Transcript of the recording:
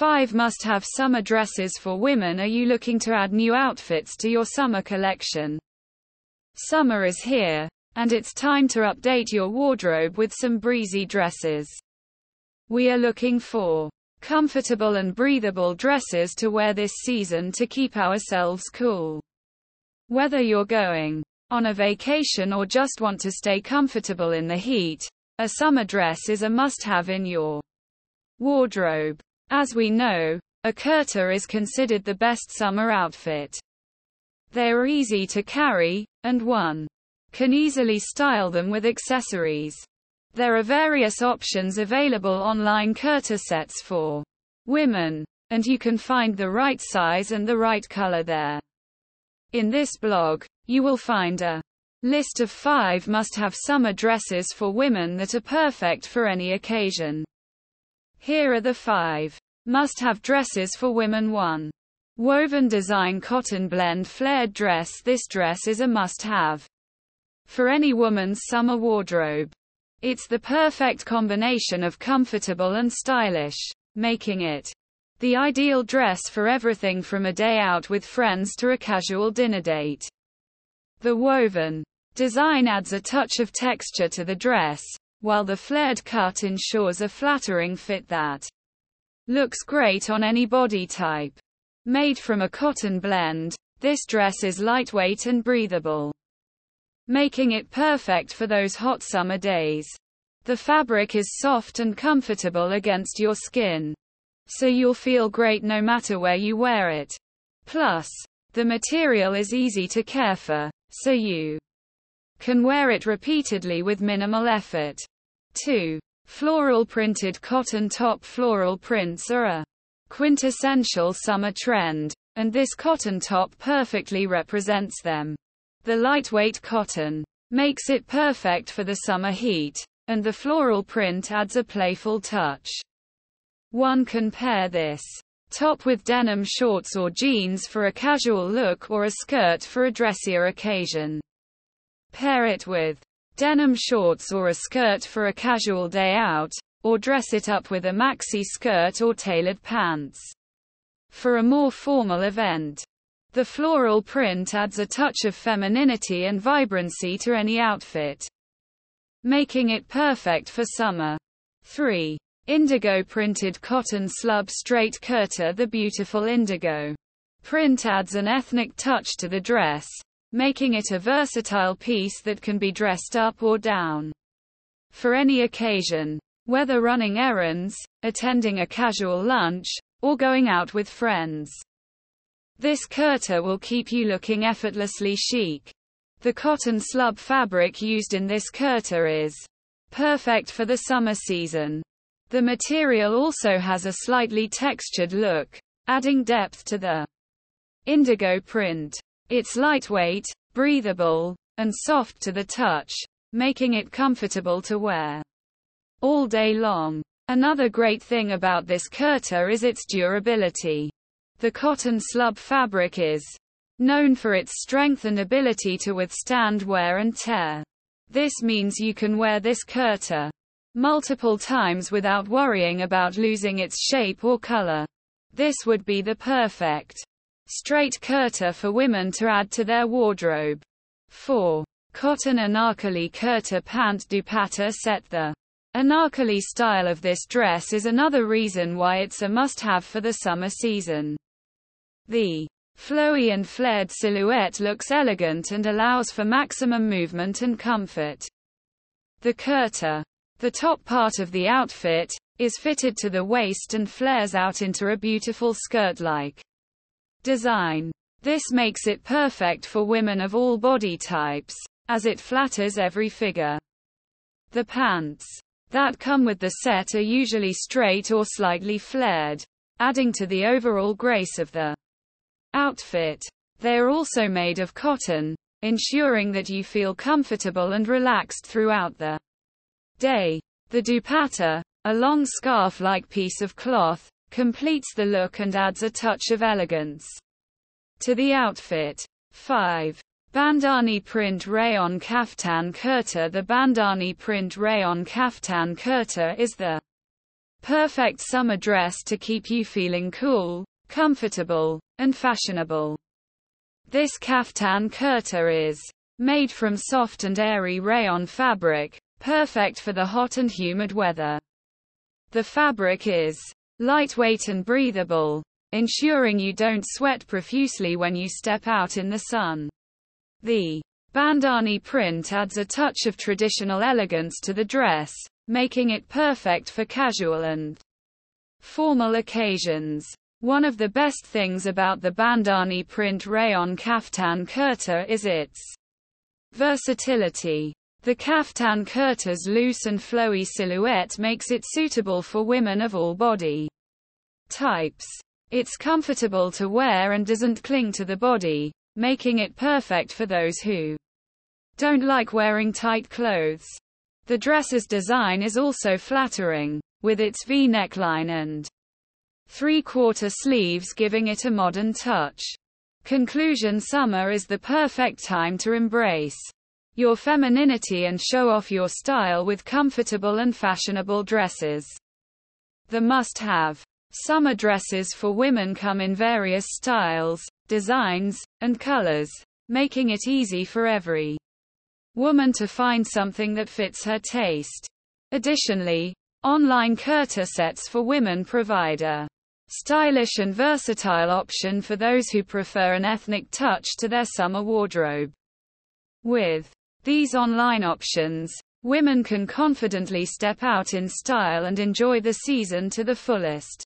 5 must-have summer dresses for women Are you looking to add new outfits to your summer collection? Summer is here, and it's time to update your wardrobe with some breezy dresses. We are looking for comfortable and breathable dresses to wear this season to keep ourselves cool. Whether you're going on a vacation or just want to stay comfortable in the heat, a summer dress is a must-have in your wardrobe. As we know, a kurta is considered the best summer outfit. They are easy to carry, and one can easily style them with accessories. There are various options available online kurta sets for women, and you can find the right size and the right color there. In this blog, you will find a list of five must-have summer dresses for women that are perfect for any occasion. Here are the five must-have dresses for women 1. Woven design cotton blend flared dress This dress is a must-have for any woman's summer wardrobe. It's the perfect combination of comfortable and stylish, making it the ideal dress for everything from a day out with friends to a casual dinner date. The woven design adds a touch of texture to the dress, while the flared cut ensures a flattering fit that looks great on any body type. Made from a cotton blend, this dress is lightweight and breathable, making it perfect for those hot summer days. The fabric is soft and comfortable against your skin, so you'll feel great no matter where you wear it. Plus, the material is easy to care for, so you can wear it repeatedly with minimal effort. 2. Floral printed cotton top floral prints are a quintessential summer trend, and this cotton top perfectly represents them. The lightweight cotton makes it perfect for the summer heat, and the floral print adds a playful touch. One can pair this top with denim shorts or jeans for a casual look or a skirt for a dressier occasion. Pair it with denim shorts or a skirt for a casual day out, or dress it up with a maxi skirt or tailored pants. For a more formal event, the floral print adds a touch of femininity and vibrancy to any outfit, making it perfect for summer. 3. Indigo printed cotton slub straight kurta The beautiful indigo print adds an ethnic touch to the dress, making it a versatile piece that can be dressed up or down for any occasion, whether running errands, attending a casual lunch, or going out with friends. This kurta will keep you looking effortlessly chic. The cotton slub fabric used in this kurta is perfect for the summer season. The material also has a slightly textured look, adding depth to the indigo print. It's lightweight, breathable, and soft to the touch, making it comfortable to wear all day long. Another great thing about this kurta is its durability. The cotton slub fabric is known for its strength and ability to withstand wear and tear. This means you can wear this kurta multiple times without worrying about losing its shape or color. This would be the perfect straight kurta for women to add to their wardrobe. 4. Cotton Anarkali Kurta Pant Dupatta Set The Anarkali style of this dress is another reason why it's a must-have for the summer season. The flowy and flared silhouette looks elegant and allows for maximum movement and comfort. The kurta, the top part of the outfit, is fitted to the waist and flares out into a beautiful skirt-like design. This makes it perfect for women of all body types, as it flatters every figure. The pants that come with the set are usually straight or slightly flared, adding to the overall grace of the outfit. They are also made of cotton, ensuring that you feel comfortable and relaxed throughout the day. The dupatta, a long scarf-like piece of cloth, completes the look and adds a touch of elegance to the outfit. 5. Bandhani print rayon kaftan kurta The bandhani print rayon kaftan kurta is the Perfect summer dress to keep you feeling cool, comfortable, and fashionable. This kaftan kurta is made from soft and airy rayon fabric, perfect for the hot and humid weather. The fabric is lightweight and breathable, ensuring you don't sweat profusely when you step out in the sun. The bandhani print adds a touch of traditional elegance to the dress, making it perfect for casual and formal occasions. One of the best things about the bandhani print rayon kaftan kurta is its versatility. The kaftan kurta's loose and flowy silhouette makes it suitable for women of all body types. It's comfortable to wear and doesn't cling to the body, making it perfect for those who don't like wearing tight clothes. The dress's design is also flattering, with its V neckline and three-quarter sleeves giving it a modern touch. Conclusion Summer is the perfect time to embrace your femininity and show off your style with comfortable and fashionable dresses. The must-have summer dresses for women come in various styles, designs, and colors, making it easy for every woman to find something that fits her taste. Additionally, online kurta sets for women provide a stylish and versatile option for those who prefer an ethnic touch to their summer wardrobe. With these online options, women can confidently step out in style and enjoy the season to the fullest.